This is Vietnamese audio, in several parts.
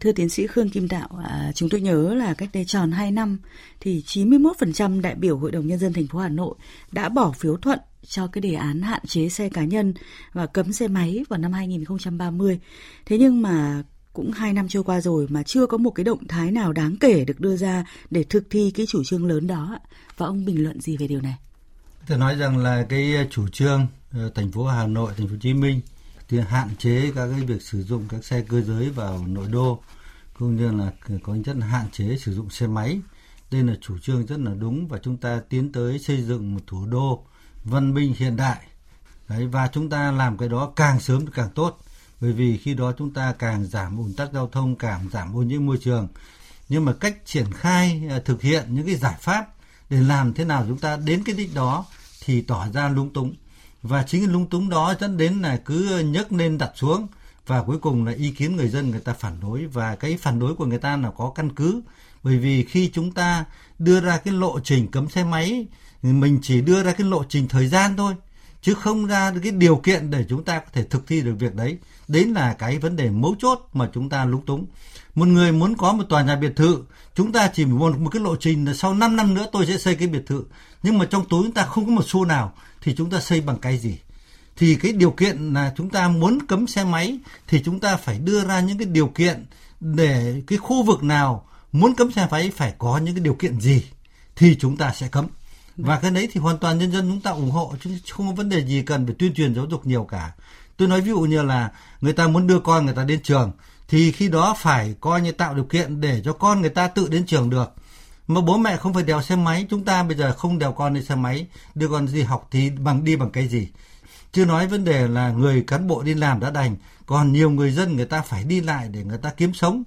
Thưa tiến sĩ Khương Kim Tạo, à, chúng tôi nhớ là cách đây tròn 2 năm thì 91% đại biểu Hội đồng Nhân dân thành phố Hà Nội đã bỏ phiếu thuận cho cái đề án hạn chế xe cá nhân và cấm xe máy vào năm 2030. Thế nhưng mà cũng hai năm trôi qua rồi mà chưa có một cái động thái nào đáng kể được đưa ra để thực thi cái chủ trương lớn đó. Và ông bình luận gì về điều này? Tôi nói rằng là cái chủ trương ờ, thành phố Hà Nội, thành phố Hồ Chí Minh thì hạn chế các cái việc sử dụng các xe cơ giới vào nội đô cũng như là có chất là hạn chế sử dụng xe máy. Đây là chủ trương rất là đúng và chúng ta tiến tới xây dựng một thủ đô văn minh hiện đại. Đấy, và chúng ta làm cái đó càng sớm càng tốt bởi vì khi đó chúng ta càng giảm ủn tắc giao thông càng giảm ô nhiễm môi trường nhưng mà cách triển khai à, thực hiện những cái giải pháp để làm thế nào chúng ta đến cái đích đó thì tỏ ra lung túng và chính cái lung túng đó dẫn đến là cứ nhấc lên đặt xuống. Và cuối cùng là ý kiến người dân người ta phản đối. Và cái phản đối của người ta là có căn cứ. Bởi vì khi chúng ta đưa ra cái lộ trình cấm xe máy mình chỉ đưa ra cái lộ trình thời gian thôi. Chứ không ra cái điều kiện để chúng ta có thể thực thi được việc đấy. Đấy là cái vấn đề mấu chốt mà chúng ta lúng túng. Một người muốn có một tòa nhà biệt thự chúng ta chỉ một, một cái lộ trình là sau 5 năm nữa tôi sẽ xây cái biệt thự. Nhưng mà trong túi chúng ta không có một xu nào thì chúng ta xây bằng cái gì? Thì cái điều kiện là chúng ta muốn cấm xe máy thì chúng ta phải đưa ra những cái điều kiện để cái khu vực nào muốn cấm xe máy phải có những cái điều kiện gì thì chúng ta sẽ cấm. Và cái đấy thì hoàn toàn nhân dân chúng ta ủng hộ, chứ không có vấn đề gì cần phải tuyên truyền giáo dục nhiều cả. Tôi nói ví dụ như là người ta muốn đưa con người ta đến trường, thì khi đó phải coi như tạo điều kiện để cho con người ta tự đến trường được mà bố mẹ không phải đèo xe máy, chúng ta bây giờ không đèo con đi xe máy đưa con đi học thì bằng, đi bằng cái gì chưa nói vấn đề là người cán bộ đi làm đã đành, còn nhiều người dân người ta phải đi lại để người ta kiếm sống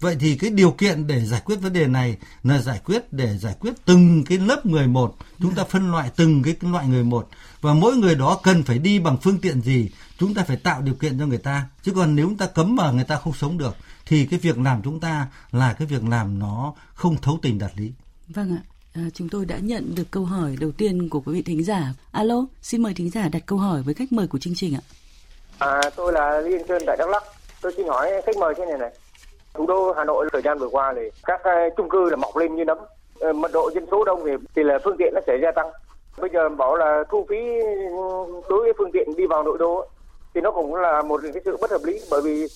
Vậy thì cái điều kiện để giải quyết vấn đề này là giải quyết, để giải quyết từng cái lớp người một. Chúng ta phân loại từng cái loại người một. Và mỗi người đó cần phải đi bằng phương tiện gì. Chúng ta phải tạo điều kiện cho người ta. Chứ còn nếu chúng ta cấm mà người ta không sống được. Thì cái việc làm chúng ta là cái việc làm nó không thấu tình đạt lý. Vâng ạ. À, chúng tôi đã nhận được câu hỏi đầu tiên của quý vị thính giả. Alo, xin mời thính giả đặt câu hỏi với khách mời của chương trình ạ. À, tôi là Liên Sơn tại Đắk Lắk. Tôi xin hỏi khách mời thế này này thủ đô Hà Nội thời gian vừa qua thì các chung cư là mọc lên như nấm ờ, mật độ dân số đông thì thì là phương tiện nó sẽ gia tăng bây giờ bảo là thu phí đối với phương tiện đi vào nội đô thì nó cũng là một cái sự bất hợp lý bởi vì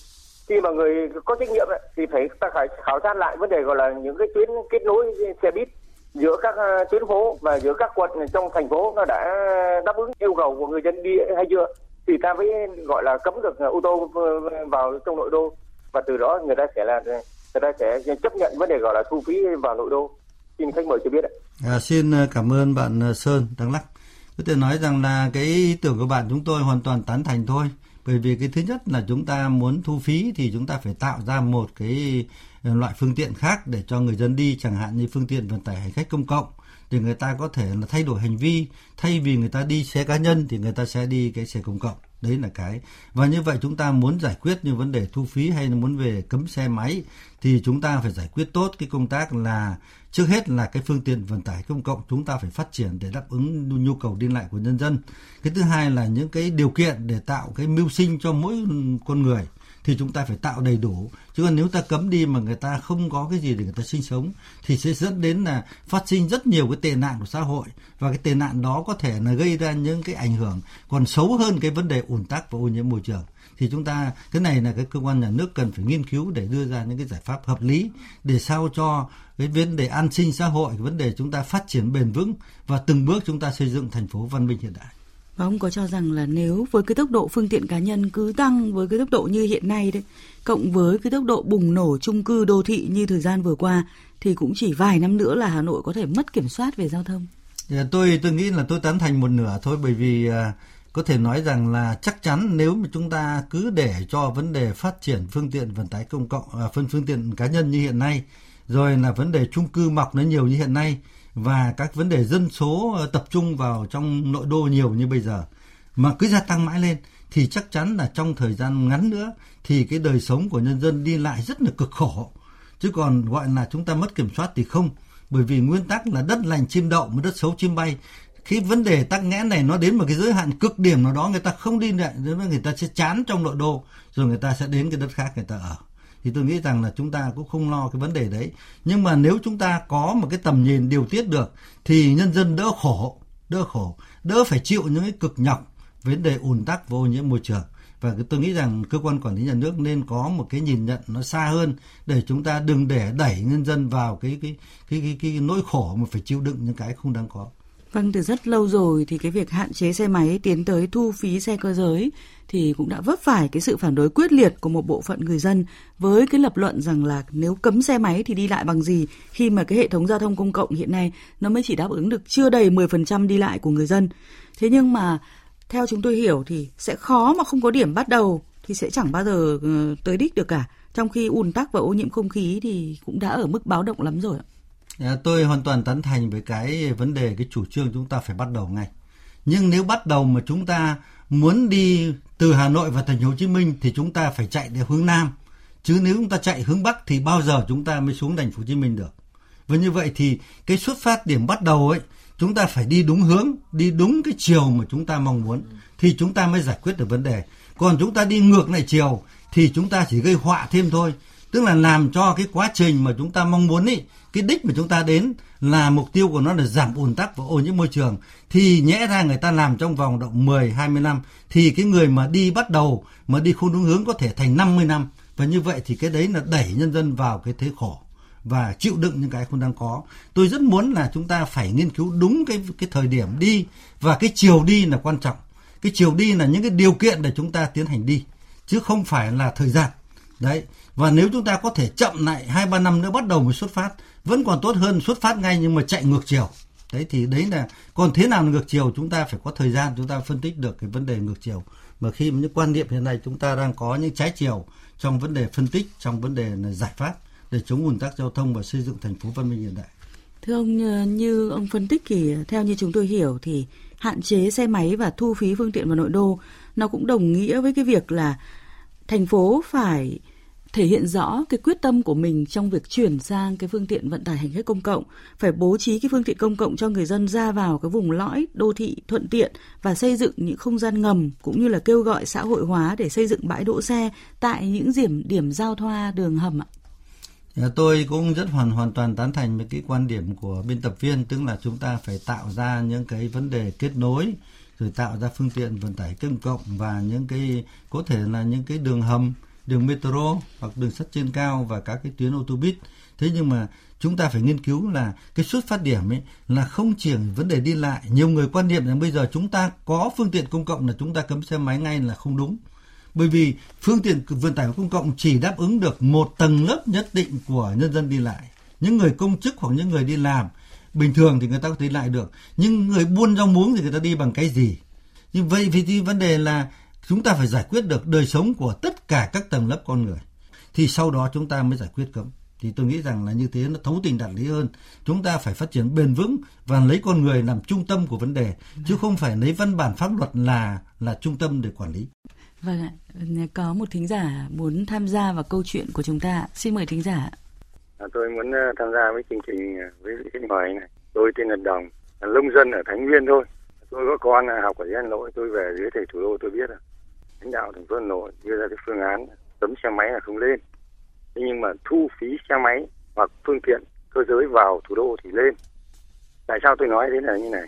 khi mà người có trách nhiệm thì phải ta phải khảo sát lại vấn đề gọi là những cái tuyến kết nối xe buýt giữa các ờ, tuyến phố và giữa các quận trong thành phố nó đã đáp ứng yêu cầu của người dân đi hay chưa thì ta mới gọi là cấm được ờ, ô tô ờ, vào trong nội đô và từ đó người ta sẽ là người ta sẽ chấp nhận vấn đề gọi là thu phí vào nội đô xin khách mời cho biết ạ. À, xin cảm ơn bạn Sơn Đắk Lắc. Có thể nói rằng là cái ý tưởng của bạn chúng tôi hoàn toàn tán thành thôi. Bởi vì cái thứ nhất là chúng ta muốn thu phí thì chúng ta phải tạo ra một cái ờ, loại phương tiện khác để cho người dân đi, chẳng hạn như phương tiện vận tải hành khách công cộng để người ta có thể là thay đổi hành vi. Thay vì người ta đi xe cá nhân thì người ta sẽ đi cái xe công cộng đấy là cái. Và như vậy chúng ta muốn giải quyết như vấn đề thu phí hay là muốn về cấm xe máy thì chúng ta phải giải quyết tốt cái công tác là trước hết là cái phương tiện vận tải công cộng chúng ta phải phát triển để đáp ứng nhu cầu đi lại của nhân dân. Cái thứ hai là những cái điều kiện để tạo cái mưu sinh cho mỗi con người thì chúng ta phải tạo đầy đủ. Chứ còn nếu ta cấm đi mà người ta không có cái gì để người ta sinh sống, thì sẽ dẫn đến là phát sinh rất nhiều cái tệ nạn của xã hội. Và cái tệ nạn đó có thể là gây ra những cái ảnh hưởng còn xấu hơn cái vấn đề ủn tắc và ô nhiễm môi trường. Thì chúng ta, cái này là cái cơ quan nhà nước cần phải nghiên cứu để đưa ra những cái giải pháp hợp lý để sao cho cái vấn đề an sinh xã hội, cái vấn đề chúng ta phát triển bền vững và từng bước chúng ta xây dựng thành phố văn minh hiện đại và ông có cho rằng là nếu với cái tốc độ phương tiện cá nhân cứ tăng với cái tốc độ như hiện nay đấy, cộng với cái tốc độ bùng nổ chung cư đô thị như thời gian vừa qua thì cũng chỉ vài năm nữa là Hà Nội có thể mất kiểm soát về giao thông. Yeah, tôi tôi nghĩ là tôi tán thành một nửa thôi bởi vì uh, có thể nói rằng là chắc chắn nếu mà chúng ta cứ để cho vấn đề phát triển phương tiện vận tải công cộng à, uh, phân phương tiện cá nhân như hiện nay rồi là vấn đề chung cư mọc nó nhiều như hiện nay và các vấn đề dân số ờ, tập trung vào trong nội đô nhiều như bây giờ. Mà cứ gia tăng mãi lên thì chắc chắn là trong thời gian ngắn nữa thì cái đời sống của nhân dân đi lại rất là cực khổ. Chứ còn gọi là chúng ta mất kiểm soát thì không. Bởi vì nguyên tắc là đất lành chim đậu mà đất xấu chim bay. Khi vấn đề tắc nghẽn này nó đến một cái giới hạn cực điểm nào đó người ta không đi lại, người ta sẽ chán trong nội đô, rồi người ta sẽ đến cái đất khác người ta ở thì tôi nghĩ rằng là chúng ta cũng không lo cái vấn đề đấy nhưng mà nếu chúng ta có một cái tầm nhìn điều tiết được thì nhân dân đỡ khổ đỡ khổ đỡ phải chịu những cái cực nhọc vấn đề ùn tắc và ô nhiễm môi trường và tôi nghĩ rằng cơ quan quản lý nhà nước nên có một cái nhìn nhận nó xa hơn để chúng ta đừng để đẩy nhân dân vào cái cái cái cái, cái, cái nỗi khổ mà phải chịu đựng những cái không đáng có. Vâng, từ rất lâu rồi thì cái việc hạn chế xe máy tiến tới thu phí xe cơ giới thì cũng đã vấp phải cái sự phản đối quyết liệt của một bộ phận người dân với cái lập luận rằng là nếu cấm xe máy thì đi lại bằng gì khi mà cái hệ thống giao thông công cộng hiện nay nó mới chỉ đáp ứng được chưa đầy 10% đi lại của người dân. Thế nhưng mà theo chúng tôi hiểu thì sẽ khó mà không có điểm bắt đầu thì sẽ chẳng bao giờ ờ, tới đích được cả. Trong khi ùn tắc và ô nhiễm không khí thì cũng đã ở mức báo động lắm rồi. ạ tôi hoàn toàn tán thành với cái vấn đề cái chủ trương chúng ta phải bắt đầu ngay. Nhưng nếu bắt đầu mà chúng ta muốn đi từ Hà Nội và thành phố Hồ Chí Minh thì chúng ta phải chạy theo hướng Nam. Chứ nếu chúng ta chạy hướng Bắc thì bao giờ chúng ta mới xuống thành phố Hồ Chí Minh được. Và như vậy thì cái xuất phát điểm bắt đầu ấy chúng ta phải đi đúng hướng, đi đúng cái chiều mà chúng ta mong muốn thì chúng ta mới giải quyết được vấn đề. Còn chúng ta đi ngược lại chiều thì chúng ta chỉ gây họa thêm thôi. Tức là làm cho cái quá trình mà chúng ta mong muốn ý, cái đích mà chúng ta đến là mục tiêu của nó là giảm ùn tắc và ô nhiễm môi trường thì nhẽ ra người ta làm trong vòng độ 10 20 năm thì cái người mà đi bắt đầu mà đi không đúng hướng có thể thành 50 năm và như vậy thì cái đấy là đẩy nhân dân vào cái thế khổ và chịu đựng những cái không đang có. Tôi rất muốn là chúng ta phải nghiên cứu đúng cái cái thời điểm đi và cái chiều đi là quan trọng. Cái chiều đi là những cái điều kiện để chúng ta tiến hành đi chứ không phải là thời gian. Đấy. Và nếu chúng ta có thể chậm lại hai ba năm nữa bắt đầu mới xuất phát vẫn còn tốt hơn xuất phát ngay nhưng mà chạy ngược chiều. Đấy thì đấy là còn thế nào ngược chiều chúng ta phải có thời gian chúng ta phân tích được cái vấn đề ngược chiều. Mà khi mà những quan niệm hiện nay chúng ta đang có những trái chiều trong vấn đề phân tích, trong vấn đề là giải pháp để chống ùn tắc giao thông và xây dựng thành phố văn minh hiện đại. Thưa ông, ờ, như ông phân tích thì theo như chúng tôi hiểu thì hạn chế xe máy và thu phí phương tiện vào nội đô nó cũng đồng nghĩa với cái việc là thành phố phải thể hiện rõ cái quyết tâm của mình trong việc chuyển sang cái phương tiện vận tải hành khách công cộng, phải bố trí cái phương tiện công cộng cho người dân ra vào cái vùng lõi đô thị thuận tiện và xây dựng những không gian ngầm cũng như là kêu gọi xã hội hóa để xây dựng bãi đỗ xe tại những điểm điểm giao thoa đường hầm ạ. Dạ, tôi cũng rất hoàn hoàn toàn tán thành với cái quan điểm của biên tập viên tức là chúng ta phải tạo ra những cái vấn đề kết nối rồi tạo ra phương tiện vận tải công cộng và những cái có thể là những cái đường hầm đường metro hoặc đường sắt trên cao và các cái tuyến ô tô buýt. Thế nhưng mà chúng ta phải nghiên cứu là cái xuất phát điểm ấy là không chỉ vấn đề đi lại. Nhiều người quan niệm là bây giờ chúng ta có phương tiện công cộng là chúng ta cấm xe máy ngay là không đúng. Bởi vì phương tiện vận tải công cộng chỉ đáp ứng được một tầng lớp nhất định của nhân dân đi lại. Những người công chức hoặc những người đi làm, bình thường thì người ta có thể đi lại được. Nhưng người buôn rau muống thì người ta đi bằng cái gì? Như vậy thì vấn đề là chúng ta phải giải quyết được đời sống của tất cả các tầng lớp con người thì sau đó chúng ta mới giải quyết cấm thì tôi nghĩ rằng là như thế nó thấu tình đạt lý hơn chúng ta phải phát triển bền vững và lấy con người làm trung tâm của vấn đề chứ không phải lấy văn bản pháp luật là là trung tâm để quản lý Vâng ạ, có một thính giả muốn tham gia vào câu chuyện của chúng ta. Xin mời thính giả. À, tôi muốn ờ, tham gia với chương trình ờ, với khách mời này. Tôi tên là Đồng, là lông dân ở Thánh Nguyên thôi. Tôi có con học ở Hà Nội, tôi về dưới thầy thủ đô tôi biết rồi. Lãnh đạo thành phố Hà Nội đưa ra cái phương án cấm xe máy là không lên. Thế nhưng mà thu phí xe máy hoặc phương tiện cơ giới vào thủ đô thì lên. Tại sao tôi nói thế là như này?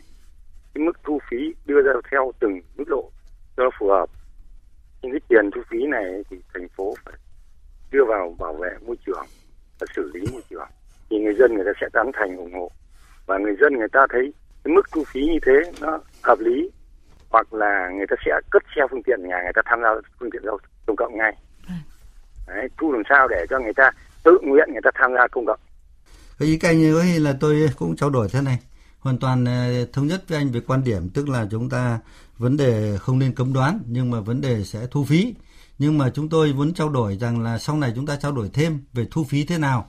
Cái mức thu phí đưa ra theo từng mức độ cho nó phù hợp nhưng cái tiền thu phí này thì thành phố phải đưa vào bảo vệ môi trường và xử lý môi trường thì người dân người ta sẽ tán thành, ủng hộ và người dân người ta thấy cái mức thu phí như thế nó hợp lý hoặc là người ta sẽ cất xe phương tiện nhà người ta tham gia phương tiện giao thông cộng ngay. Đấy, thu làm sao để cho người ta tự nguyện người ta tham gia công cộng. Cái ý canh như là tôi cũng trao đổi thế này. Hoàn toàn ờ, thống nhất với anh về quan điểm tức là chúng ta vấn đề không nên cấm đoán nhưng mà vấn đề sẽ thu phí. Nhưng mà chúng tôi muốn trao đổi rằng là sau này chúng ta trao đổi thêm về thu phí thế nào.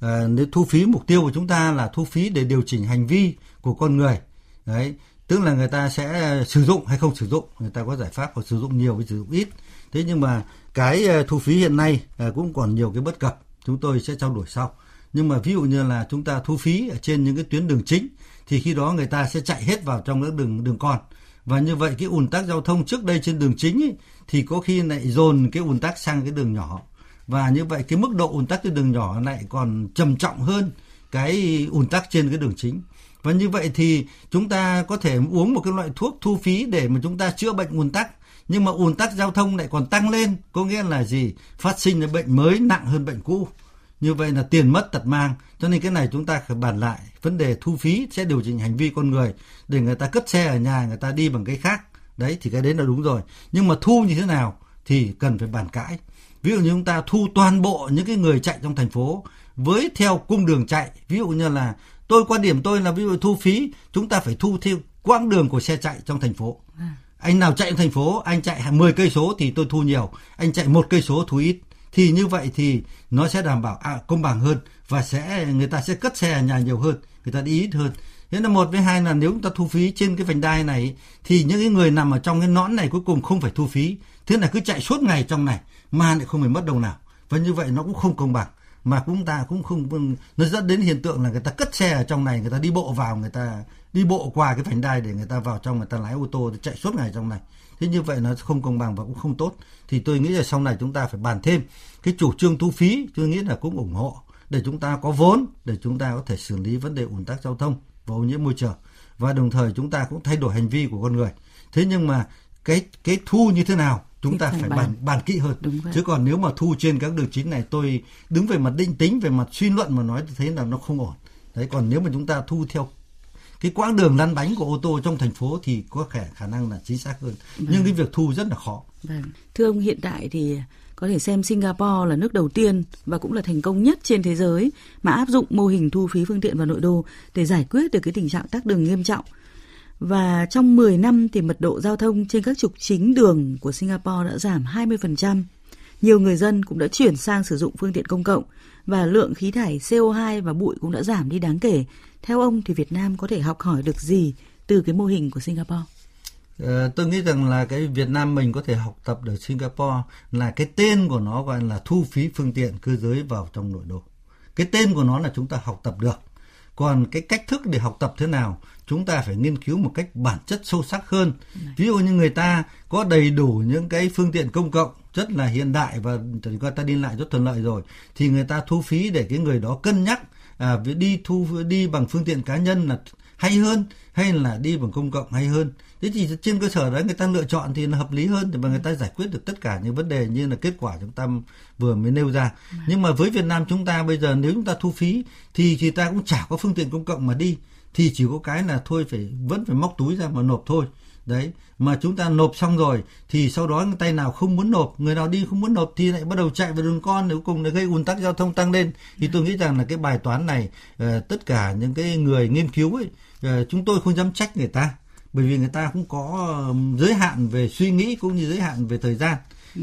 À, nếu thu phí mục tiêu của chúng ta là thu phí để điều chỉnh hành vi của con người. Đấy tức là người ta sẽ ờ, sử dụng hay không sử dụng người ta có giải pháp hoặc sử dụng nhiều hay sử dụng ít. Thế nhưng mà cái ờ, thu phí hiện nay ờ, cũng còn nhiều cái bất cập chúng tôi sẽ trao đổi sau. Nhưng mà ví dụ như là chúng ta thu phí ở trên những cái tuyến đường chính thì khi đó người ta sẽ chạy hết vào trong các đường đường con và như vậy cái ùn tắc giao thông trước đây trên đường chính ấy, thì có khi lại dồn cái ùn tắc sang cái đường nhỏ. Và như vậy cái mức độ ùn tắc trên đường nhỏ lại còn trầm trọng hơn cái ùn tắc trên cái đường chính và như vậy thì chúng ta có thể uống một cái loại thuốc thu phí để mà chúng ta chữa bệnh ùn tắc. Nhưng mà ùn tắc giao thông lại còn tăng lên, có nghĩa là gì? Phát sinh ra bệnh mới nặng hơn bệnh cũ. Như vậy là tiền mất tật mang. Cho nên cái này chúng ta phải bàn lại. Vấn đề thu phí sẽ điều chỉnh hành vi con người để người ta cất xe ở nhà, người ta đi bằng cái khác. Đấy, thì cái đấy là đúng rồi. Nhưng mà thu như thế nào thì cần phải bàn cãi. Ví dụ như chúng ta thu toàn bộ những cái người chạy trong thành phố với theo cung đường chạy. Ví dụ như là tôi quan điểm tôi là ví dụ thu phí chúng ta phải thu theo quãng đường của xe chạy trong thành phố. À. anh nào chạy trong thành phố anh chạy 10 cây số thì tôi thu nhiều. Anh chạy một cây số thu ít. Thì như vậy thì nó sẽ đảm bảo à, công bằng hơn và sẽ người ta sẽ cất xe ở nhà nhiều hơn người ta đi ít hơn. Thế là một với hai là nếu chúng ta thu phí trên cái vành đai này thì những cái người nằm ở trong cái nõn này cuối cùng không phải thu phí. Thế là cứ chạy suốt ngày trong này mà lại không phải mất đồng nào. Và như vậy nó cũng không công bằng mà chúng ta cũng không, nó dẫn đến hiện tượng là người ta cất xe ở trong này, người ta đi bộ vào, người ta đi bộ qua cái vành đai để người ta vào trong, người ta lái ô tô chạy suốt ngày trong này. Thế như vậy nó không công bằng và cũng không tốt. Thì tôi nghĩ là sau này chúng ta phải bàn thêm cái chủ trương thu phí, tôi nghĩ là cũng ủng hộ, để chúng ta có vốn, để chúng ta có thể xử lý vấn đề ủn tắc giao thông và ô nhiễm môi trường. Và đồng thời chúng ta cũng thay đổi hành vi của con người. Thế nhưng mà cái cái thu như thế nào chúng ta phải bàn. bàn kỹ hơn. Chứ còn nếu mà thu trên các đường chính này tôi đứng về mặt định tính về mặt suy luận mà nói tôi thấy là nó không ổn. Đấy còn nếu mà chúng ta thu theo cái quãng đường lăn bánh của ô tô trong thành phố thì có khả khả năng là chính xác hơn. Vâng. nhưng cái việc thu rất là khó. Vâng. thưa ông hiện tại thì có thể xem Singapore là nước đầu tiên và cũng là thành công nhất trên thế giới mà áp dụng mô hình thu phí phương tiện vào nội đô để giải quyết được cái tình trạng tắc đường nghiêm trọng và trong 10 năm thì mật độ giao thông trên các trục chính đường của Singapore đã giảm 20%. Nhiều người dân cũng đã chuyển sang sử dụng phương tiện công cộng và lượng khí thải CO2 và bụi cũng đã giảm đi đáng kể. Theo ông thì Việt Nam có thể học hỏi được gì từ cái mô hình của Singapore? Ờ, tôi nghĩ rằng là cái Việt Nam mình có thể học tập ở Singapore là cái tên của nó gọi là thu phí phương tiện cơ giới vào trong nội đô. Cái tên của nó là chúng ta học tập được. Còn cái cách thức để học tập thế nào chúng ta phải nghiên cứu một cách bản chất sâu sắc hơn. Ví dụ như người ta có đầy đủ những cái phương tiện công cộng rất là hiện đại và người ta đi lại rất thuận lợi rồi thì người ta thu phí để cái người đó cân nhắc à, đi thu đi bằng phương tiện cá nhân là hay hơn hay là đi bằng công cộng hay hơn. Thế thì trên cơ sở đó người ta lựa chọn thì nó hợp lý hơn để mà người ta giải quyết được tất cả những vấn đề như là kết quả chúng ta vừa mới nêu ra. Nhưng mà với Việt Nam chúng ta bây giờ nếu chúng ta thu phí thì thì ta cũng chả có phương tiện công cộng mà đi thì chỉ có cái là thôi phải vẫn phải móc túi ra mà nộp thôi. Đấy mà chúng ta nộp xong rồi thì sau đó tay nào không muốn nộp người nào đi không muốn nộp thì lại bắt đầu chạy vào đường con nếu cùng là gây ùn tắc giao thông tăng lên. Thì tôi nghĩ rằng là cái bài toán này uh, tất cả những cái người nghiên cứu ấy uh, chúng tôi không dám trách người ta. Bởi vì người ta cũng có giới hạn về suy nghĩ cũng như giới hạn về thời gian.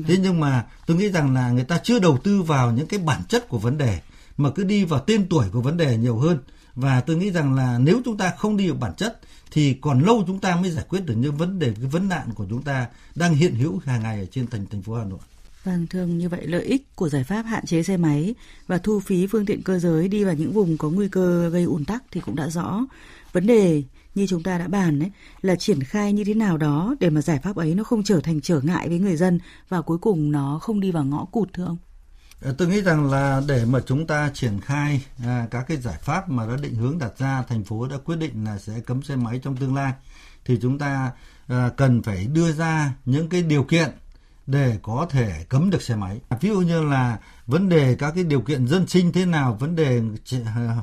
Thế nhưng mà tôi nghĩ rằng là người ta chưa đầu tư vào những cái bản chất của vấn đề mà cứ đi vào tên tuổi của vấn đề nhiều hơn và tôi nghĩ rằng là nếu chúng ta không đi vào bản chất thì còn lâu chúng ta mới giải quyết được những vấn đề cái vấn nạn của chúng ta đang hiện hữu hàng ngày ở trên thành thành phố Hà Nội. Vâng, thường như vậy lợi ích của giải pháp hạn chế xe máy và thu phí phương tiện cơ giới đi vào những vùng có nguy cơ gây ùn tắc thì cũng đã rõ. Vấn đề như chúng ta đã bàn đấy là triển khai như thế nào đó để mà giải pháp ấy nó không trở thành trở ngại với người dân và cuối cùng nó không đi vào ngõ cụt thưa ông. Ờ, tôi nghĩ rằng là để mà chúng ta triển khai à, các cái giải pháp mà đã định hướng đặt ra, thành phố đã quyết định là sẽ cấm xe máy trong tương lai, thì chúng ta à, cần phải đưa ra những cái điều kiện để có thể cấm được xe máy. Ví dụ như là vấn đề các cái điều kiện dân sinh thế nào, vấn đề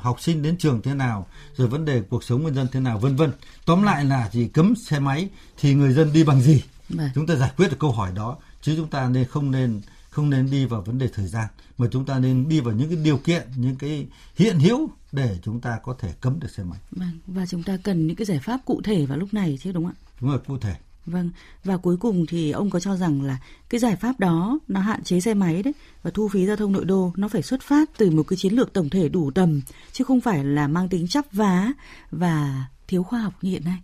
học sinh đến trường thế nào, rồi vấn đề cuộc sống người dân thế nào, vân vân. Tóm lại là chỉ cấm xe máy thì người dân đi bằng gì? Vâng. Chúng ta giải quyết được câu hỏi đó, chứ chúng ta nên không nên không nên đi vào vấn đề thời gian mà chúng ta nên đi vào những cái điều kiện những cái hiện hữu để chúng ta có thể cấm được xe máy. Vâng và chúng ta cần những cái giải pháp cụ thể vào lúc này chứ đúng không ạ? Đúng rồi cụ thể. Vâng, và cuối cùng thì ông có cho rằng là cái giải pháp đó nó hạn chế xe máy đấy và thu phí giao thông nội đô nó phải xuất phát từ một cái chiến lược tổng thể đủ tầm chứ không phải là mang tính chắp vá và thiếu khoa học như hiện nay.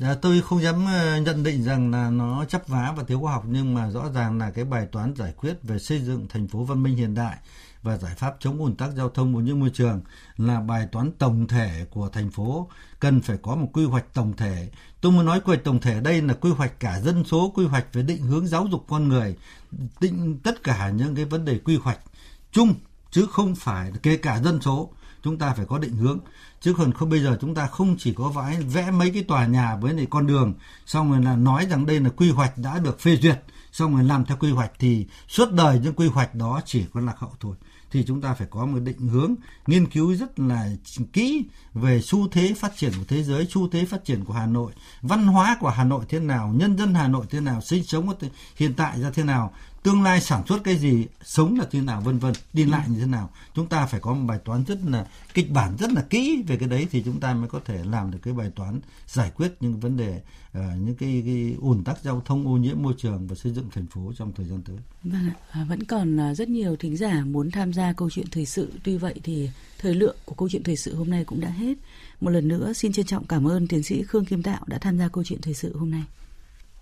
À, tôi không dám ờ, nhận định rằng là nó chấp vá và thiếu khoa học nhưng mà rõ ràng là cái bài toán giải quyết về xây dựng thành phố văn minh hiện đại và giải pháp chống ùn tắc giao thông ô nhiễm môi trường là bài toán tổng thể của thành phố. Cần phải có một quy hoạch tổng thể. Tôi muốn nói quy hoạch tổng thể đây là quy hoạch cả dân số quy hoạch về định hướng giáo dục con người định tất cả những cái vấn đề quy hoạch chung chứ không phải kể cả dân số chúng ta phải có định hướng. Chứ còn không bây giờ chúng ta không chỉ có vẽ vẽ mấy cái tòa nhà với lại con đường xong rồi là nói rằng đây là quy hoạch đã được phê duyệt xong rồi làm theo quy hoạch thì suốt đời những quy hoạch đó chỉ có lạc hậu thôi. Thì chúng ta phải có một định hướng nghiên cứu rất là kỹ về xu thế phát triển của thế giới, xu thế phát triển của Hà Nội, văn hóa của Hà Nội thế nào, nhân dân Hà Nội thế nào, sinh sống hiện tại ra thế nào, tương lai sản xuất cái gì, sống là thế nào vân vân, đi lại như thế nào. Chúng ta phải có một bài toán rất là kịch bản rất là kỹ về cái đấy thì chúng ta mới có thể làm được cái bài toán giải quyết những vấn đề uh, những cái, cái ủn tắc giao thông, ô nhiễm môi trường và xây dựng thành phố trong thời gian tới. Vâng ạ, à, vẫn còn à, rất nhiều thính giả muốn tham gia câu chuyện thời sự. Tuy vậy thì thời lượng của câu chuyện thời sự hôm nay cũng đã hết. Một lần nữa xin trân trọng cảm ơn tiến sĩ Khương Kim Tạo đã tham gia câu chuyện thời sự hôm nay.